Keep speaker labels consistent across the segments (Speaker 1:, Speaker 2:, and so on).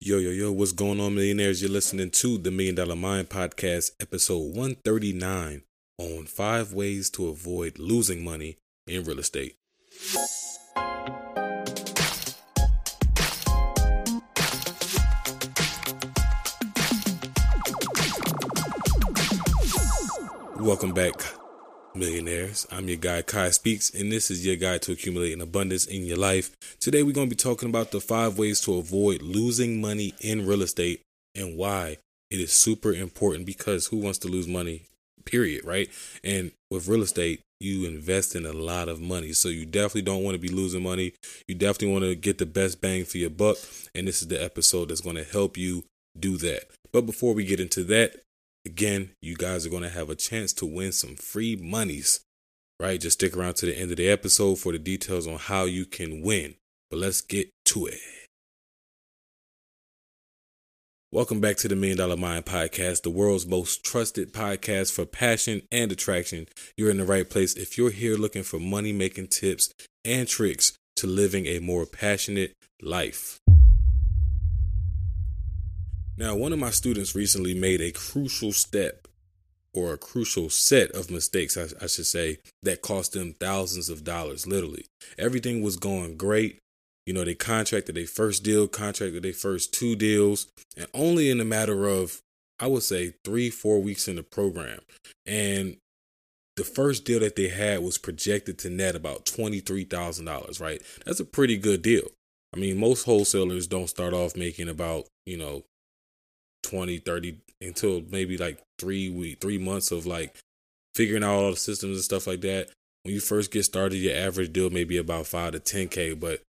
Speaker 1: Yo, yo, yo, what's going on, millionaires? You're listening to the Million Dollar Mind Podcast, episode 139 on five ways to avoid losing money in real estate. Welcome back, millionaires. I'm your guy, Kai Speaks, and this is your guide to accumulating abundance in your life. Today, we're going to be talking about the five ways to avoid losing money in real estate and why it is super important because who wants to lose money, period, right? And with real estate, you invest in a lot of money. So you definitely don't want to be losing money. You definitely want to get the best bang for your buck. And this is the episode that's going to help you do that. But before we get into that, again, you guys are going to have a chance to win some free monies, right? Just stick around to the end of the episode for the details on how you can win. But let's get to it. Welcome back to the Million Dollar Mind Podcast, the world's most trusted podcast for passion and attraction. You're in the right place if you're here looking for money making tips and tricks to living a more passionate life. Now, one of my students recently made a crucial step or a crucial set of mistakes, I, I, should say, that cost them thousands of dollars, literally. Everything was going great. You know, they contracted their first deal, contracted their first two deals, and only in a matter of, I would say, three, four weeks in the program. And the first deal that they had was projected to net about $23,000, right? That's a pretty good deal. I mean, most wholesalers don't start off making about, you know, 20, 30 until maybe like three week, three months of like figuring out all the systems and stuff like that. When you first get started, your average deal may be about five to 10K, but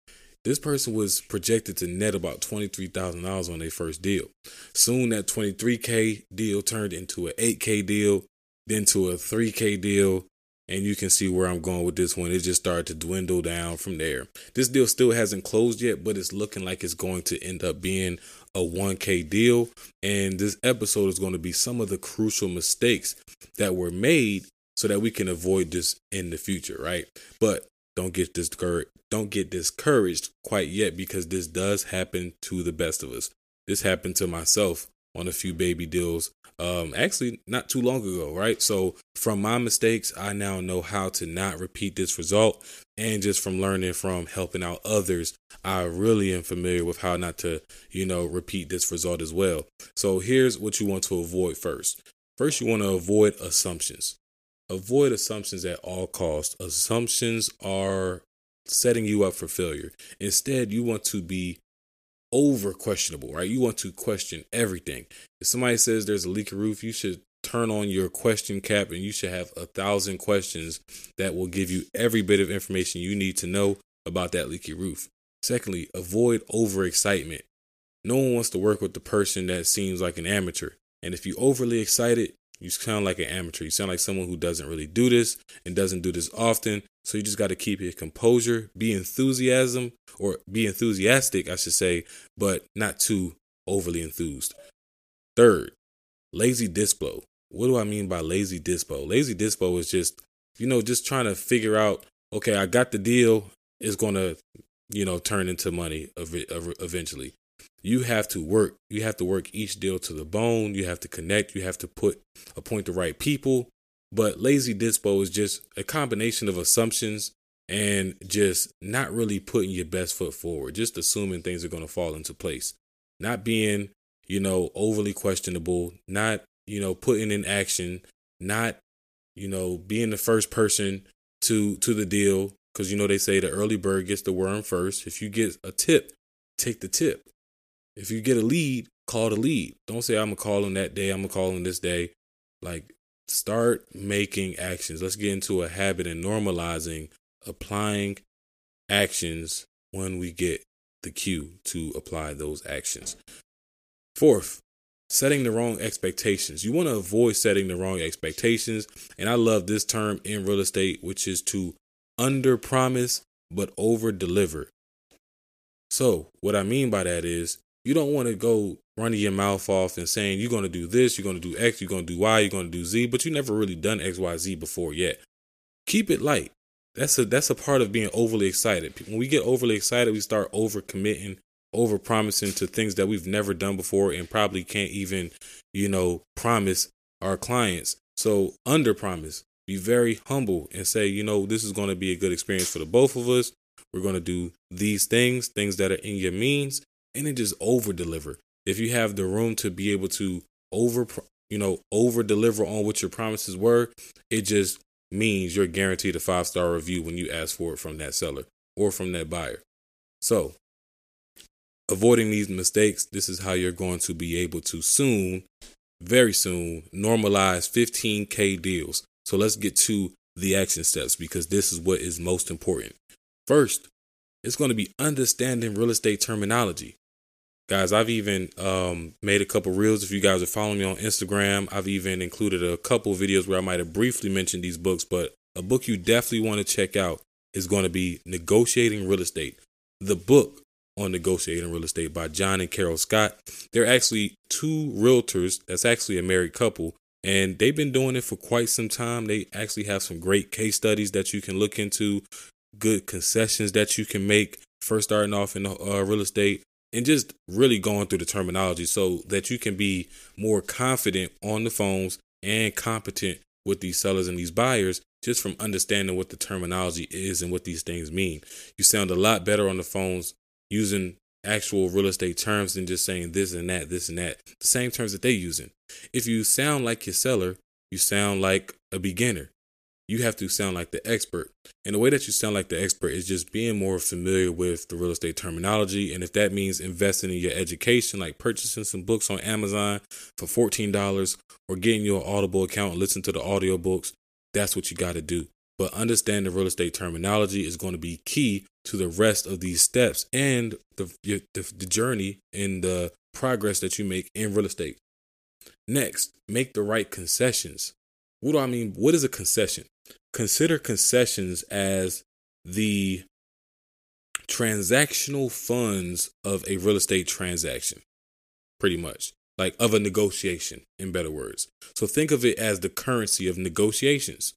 Speaker 1: this person was projected to net about $23,000 on their first deal. Soon that 23K deal turned into an 8K deal, then to a 3K deal, and you can see where I'm going with this one. It just started to dwindle down from there. This deal still hasn't closed yet, but it's looking like it's going to end up being a 1K deal. And this episode is going to be some of the crucial mistakes that were made so that we can avoid this in the future, right? But don't get discouraged. Don't get discouraged quite yet because this does happen to the best of us. This happened to myself on a few baby deals um actually not too long ago right? So from my mistakes i now know how to not repeat this result. And just from learning from helping out others i really am familiar with how not to you know repeat this result as well. So here's what you want to avoid first. First you want to avoid assumptions. Avoid assumptions at all costs. Assumptions are setting you up for failure. Instead you want to be over questionable, right? You want to question everything. If somebody says there's a leaky roof, you should turn on your question cap and you should have a thousand questions that will give you every bit of information you need to know about that leaky roof. Secondly, avoid overexcitement. No one wants to work with the person that seems like an amateur. And if you're overly excited, you sound like an amateur. You sound like someone who doesn't really do this and doesn't do this often. So you just got to keep your composure, be enthusiasm or be enthusiastic, I should say, but not too overly enthused. Third, lazy dispo. What do I mean by lazy dispo? Lazy dispo is just, you know, just trying to figure out, okay, I got the deal, it's going to, you know, turn into money eventually. You have to work. You have to work each deal to the bone. You have to connect. You have to put appoint the right people. But lazy dispo is just a combination of assumptions and just not really putting your best foot forward, just assuming things are going to fall into place, not being, you know, overly questionable, not, you know, putting in action, not, you know, being the first person to to the deal because you know they say the early bird gets the worm first. If you get a tip, take the tip. If you get a lead, call the lead. Don't say I'm gonna call him that day. I'm gonna call him this day. Like start making actions. Let's get into a habit and normalizing applying actions when we get the cue to apply those actions. Fourth, setting the wrong expectations. You want to avoid setting the wrong expectations. And I love this term in real estate, which is to under promise but over deliver. So, what I mean by that is you don't want to go running your mouth off and saying you're going to do this, you're going to do X, you're going to do Y, you're going to do Z, but you never really done X, Y, Z before yet. Keep it light. That's a that's a part of being overly excited. When we get overly excited, we start over committing, over promising to things that we've never done before and probably can't even, you know, promise our clients. So under promise, be very humble and say, you know, this is going to be a good experience for the both of us. We're going to do these things, things that are in your means, and then just over deliver. If you have the room to be able to over, you know, over deliver on what your promises were, it just means you're guaranteed a five star review when you ask for it from that seller or from that buyer. So, avoiding these mistakes, this is how you're going to be able to soon, very soon, normalize 15K deals. So, let's get to the action steps because this is what is most important. First, it's going to be understanding real estate terminology. Guys, I've even um, made a couple reels. If you guys are following me on Instagram, I've even included a couple videos where I might have briefly mentioned these books. But a book you definitely want to check out is going to be Negotiating Real Estate. The book on negotiating real estate by John and Carol Scott. They're actually two realtors that's actually a married couple, and they've been doing it for quite some time. They actually have some great case studies that you can look into, good concessions that you can make first starting off in uh, real estate and just really going through the terminology so that you can be more confident on the phones and competent with these sellers and these buyers just from understanding what the terminology is and what these things mean. You sound a lot better on the phones using actual real estate terms than just saying this and that, this and that, the same terms that they're using. If you sound like your seller, you sound like a beginner you have to sound like the expert. And the way that you sound like the expert is just being more familiar with the real estate terminology. And if that means investing in your education, like purchasing some books on Amazon for $14 or getting your Audible account and listen to the audiobooks, that's what you got to do. But understanding the real estate terminology is going to be key to the rest of these steps and the, the, the journey and the progress that you make in real estate. Next, make the right concessions. What do I mean? What is a concession? Consider concessions as the transactional funds of a real estate transaction, pretty much like of a negotiation, in better words. So think of it as the currency of negotiations.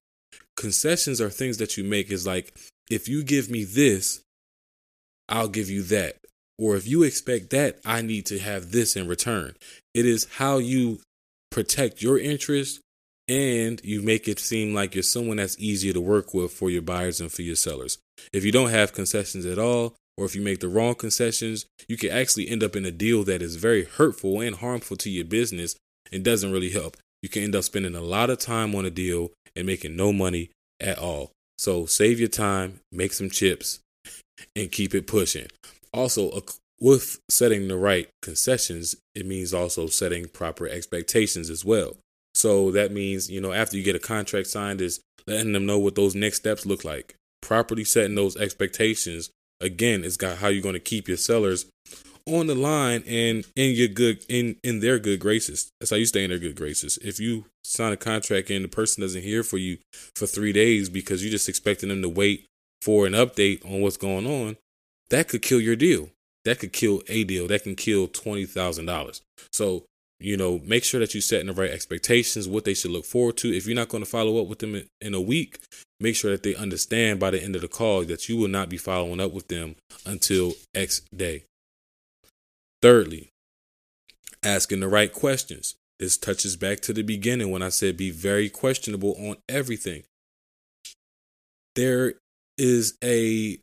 Speaker 1: Concessions are things that you make, is like, if you give me this, I'll give you that. Or if you expect that, I need to have this in return. It is how you protect your interest and you make it seem like you're someone that's easier to work with for your buyers and for your sellers. If you don't have concessions at all, or if you make the wrong concessions, you can actually end up in a deal that is very hurtful and harmful to your business and doesn't really help. You can end up spending a lot of time on a deal and making no money at all. So save your time, make some chips, and keep it pushing. Also, with setting the right concessions, it means also setting proper expectations as well. So that means, you know, after you get a contract signed, is letting them know what those next steps look like. Properly setting those expectations. Again, it's got how you're going to keep your sellers on the line and in your good in in their good graces. That's how you stay in their good graces. If you sign a contract and the person doesn't hear for you for three days because you're just expecting them to wait for an update on what's going on, that could kill your deal. That could kill a deal. That can kill twenty thousand dollars. So you know, make sure that you set in the right expectations, what they should look forward to. If you're not going to follow up with them in a week, make sure that they understand by the end of the call that you will not be following up with them until X day. Thirdly, asking the right questions. This touches back to the beginning when I said be very questionable on everything. There is a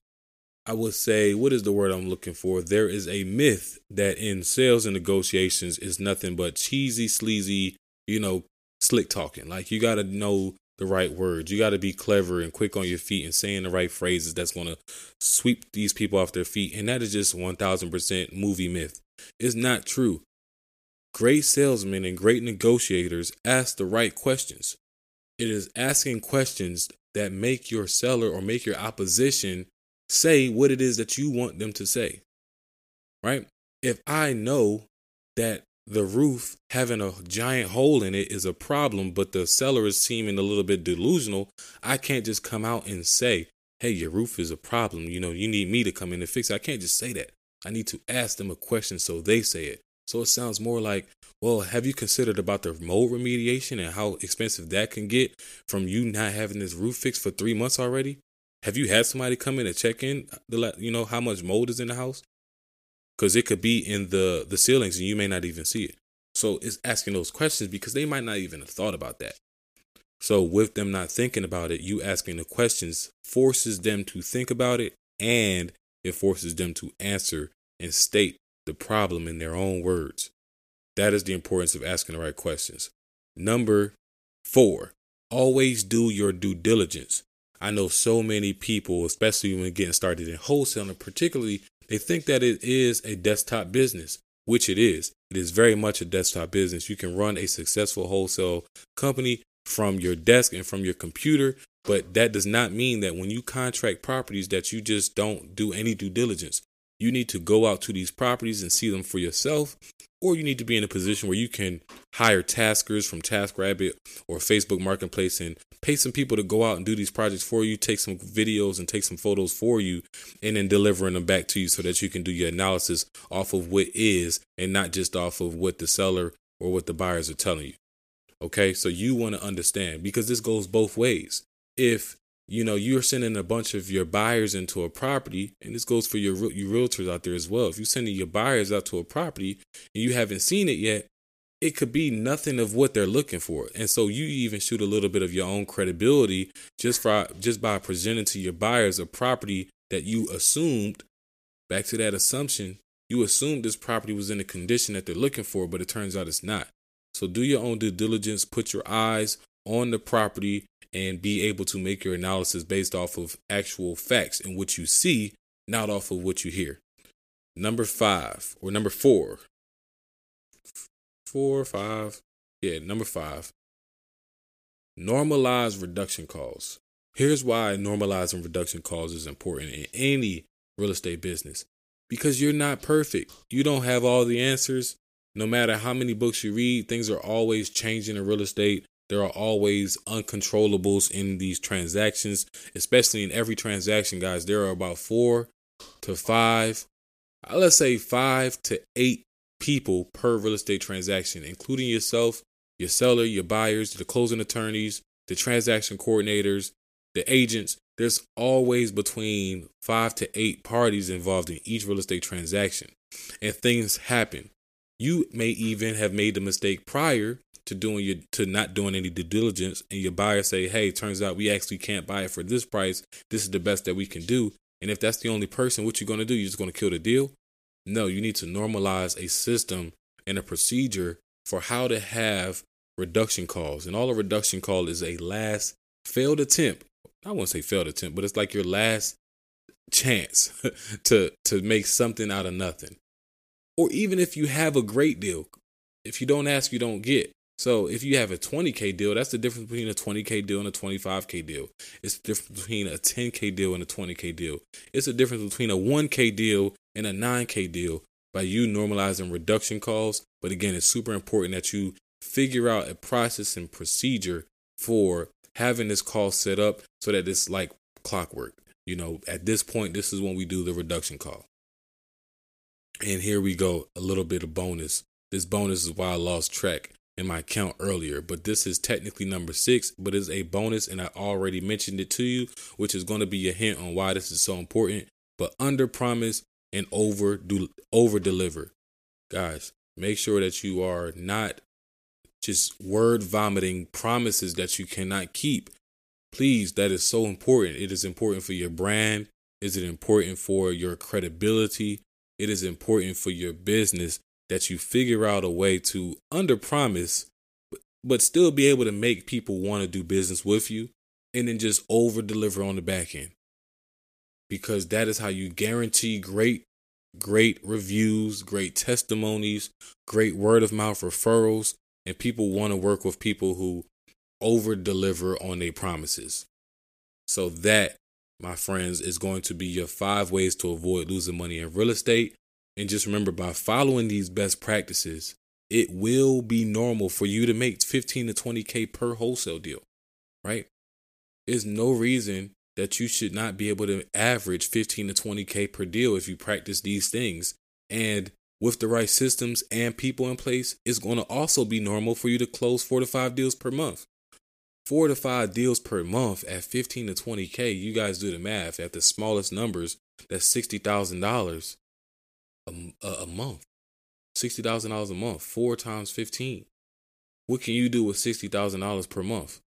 Speaker 1: I would say, what is the word I'm looking for? There is a myth that in sales and negotiations is nothing but cheesy, sleazy, you know, slick talking. Like you got to know the right words. You got to be clever and quick on your feet and saying the right phrases that's going to sweep these people off their feet. And that is just 1000% movie myth. It's not true. Great salesmen and great negotiators ask the right questions. It is asking questions that make your seller or make your opposition say what it is that you want them to say. Right? If I know that the roof having a giant hole in it is a problem, but the seller is seeming a little bit delusional, I can't just come out and say, hey, your roof is a problem. You know, you need me to come in and fix it. I can't just say that. I need to ask them a question so they say it. So it sounds more like, well, have you considered about the mold remediation and how expensive that can get from you not having this roof fixed for three months already? Have you had somebody come in and check in, the you know, how much mold is in the house? because it could be in the the ceilings and you may not even see it. So it's asking those questions because they might not even have thought about that. So with them not thinking about it, you asking the questions forces them to think about it and it forces them to answer and state the problem in their own words. That is the importance of asking the right questions. Number four, always do your due diligence. I know so many people, especially when getting started in wholesaling, particularly, they think that it is a desktop business, which it is. It is very much a desktop business. You can run a successful wholesale company from your desk and from your computer, but that does not mean that when you contract properties that you just don't do any due diligence. You need to go out to these properties and see them for yourself or you need to be in a position where you can hire taskers from TaskRabbit or Facebook Marketplace and pay some people to go out and do these projects for you, take some videos and take some photos for you, and then delivering them back to you so that you can do your analysis off of what is and not just off of what the seller or what the buyers are telling you. Okay, so you want to understand because this goes both ways. If you know you're sending a bunch of your buyers into a property and this goes for your your realtors out there as well. If you're sending your buyers out to a property and you haven't seen it yet it could be nothing of what they're looking for. And so you even shoot a little bit of your own credibility just for just by presenting to your buyers a property that you assumed back to that assumption you assumed this property was in the condition that they're looking for but it turns out it's not. So do your own due diligence put your eyes on the property and be able to make your analysis based off of actual facts and what you see, not off of what you hear. Number five or number four, four, five, yeah, number five. Normalize reduction calls. Here's why normalizing reduction calls is important in any real estate business because you're not perfect. You don't have all the answers. No matter how many books you read, things are always changing in real estate. There are always uncontrollables in these transactions, especially in every transaction, guys. There are about four to five, let's say five to eight people per real estate transaction, including yourself, your seller, your buyers, the closing attorneys, the transaction coordinators, the agents. There's always between five to eight parties involved in each real estate transaction, and things happen. You may even have made the mistake prior to doing your to not doing any due diligence and your buyer say, hey, turns out we actually can't buy it for this price. This is the best that we can do. And if that's the only person, what you're gonna do? You're just gonna kill the deal? No, you need to normalize a system and a procedure for how to have reduction calls. And all a reduction call is a last failed attempt. I won't say failed attempt, but it's like your last chance to to make something out of nothing. Or even if you have a great deal, if you don't ask, you don't get. So if you have a 20K deal, that's the difference between a 20K deal and a 25K deal. It's the difference between a 10K deal and a 20K deal. It's the difference between a 1K deal and a 9K deal by you normalizing reduction calls. But again, it's super important that you figure out a process and procedure for having this call set up so that it's like clockwork. You know, at this point, this is when we do the reduction call. And here we go, a little bit of bonus. This bonus is why I lost track in my count earlier, but this is technically number six, but it's a bonus, and I already mentioned it to you, which is going to be a hint on why this is so important. But under promise and over do over deliver, guys. Make sure that you are not just word vomiting promises that you cannot keep. Please, that is so important. It is important for your brand. Is it important for your credibility? It is important for your business that you figure out a way to under promise but still be able to make people want to do business with you and then just over deliver on the back end. Because that is how you guarantee great great reviews great testimonies great word of mouth referrals and people want to work with people who over deliver on their promises. So that my friends is going to be your five ways to avoid losing money in real estate and just remember by following these best practices, it will be normal for you to make 15 to 20K per wholesale deal, right? There's no reason that you should not be able to average 15 to 20K per deal if you practice these things. And with the right systems and people in place, it's going to also be normal for you to close four to five deals per month. Four to five deals per month at 15 to 20K, you guys do the math. At the smallest numbers, that's $60,000 a, month. $60,000 a month, four times 15. What can you do with $60,000 per month?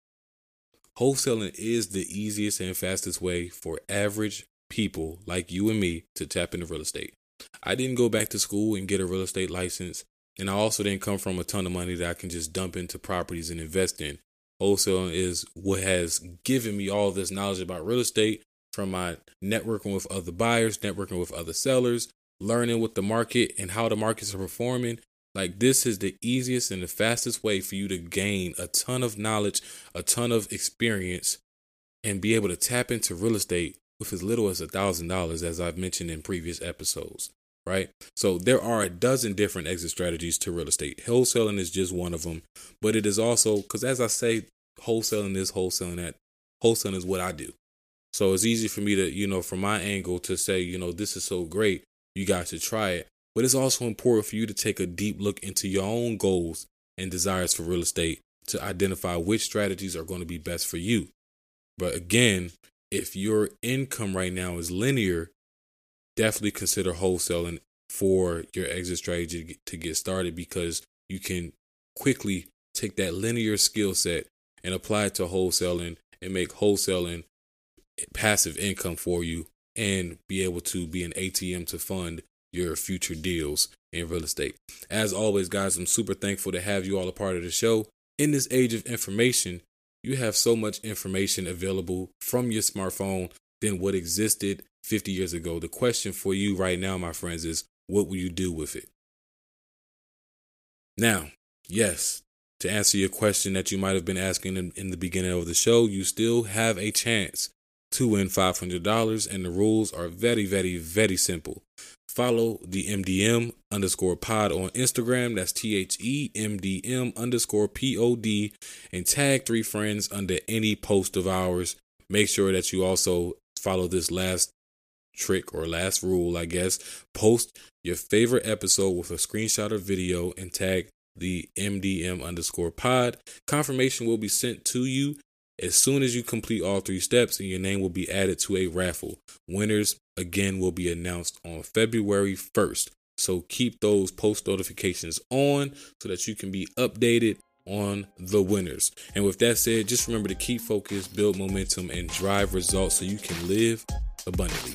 Speaker 1: Wholesaling is the easiest and fastest way for average people like you and me to tap into real estate. I didn't go back to school and get a real estate license, and I also didn't come from a ton of money that I can just dump into properties and invest in. Wholesaling is what has given me all this knowledge about real estate from my networking with other buyers, networking with other sellers, learning what the market and how the markets are performing. Like this is the easiest and the fastest way for you to gain a ton of knowledge, a ton of experience, and be able to tap into real estate with as little as a thousand dollars, as I've mentioned in previous episodes. Right. So there are a dozen different exit strategies to real estate. Wholesaling is just one of them, but it is also because, as I say, wholesaling is wholesaling that wholesaling is what I do. So it's easy for me to, you know, from my angle to say, you know, this is so great you guys should try it. But it's also important for you to take a deep look into your own goals and desires for real estate to identify which strategies are going to be best for you. But again, if your income right now is linear, definitely consider wholesaling for your exit strategy to get started because you can quickly take that linear skill set and apply it to wholesaling and make wholesaling passive income for you and be able to be an ATM to fund your future deals in real estate. As always, guys, I'm super thankful to have you all a part of the show. In this age of information, you have so much information available from your smartphone than what existed 50 years ago. The question for you right now, my friends, is what will you do with it? Now, yes, to answer your question that you might have been asking in, in the beginning of the show, you still have a chance to win $500 and the rules are very very very simple follow the mdm underscore pod on instagram that's t-h-e-m-d-m underscore p-o-d and tag three friends under any post of ours make sure that you also follow this last trick or last rule i guess post your favorite episode with a screenshot or video and tag the mdm underscore pod confirmation will be sent to you as soon as you complete all three steps, and your name will be added to a raffle. Winners again will be announced on February 1st. So keep those post notifications on so that you can be updated on the winners. And with that said, just remember to keep focus, build momentum, and drive results so you can live abundantly.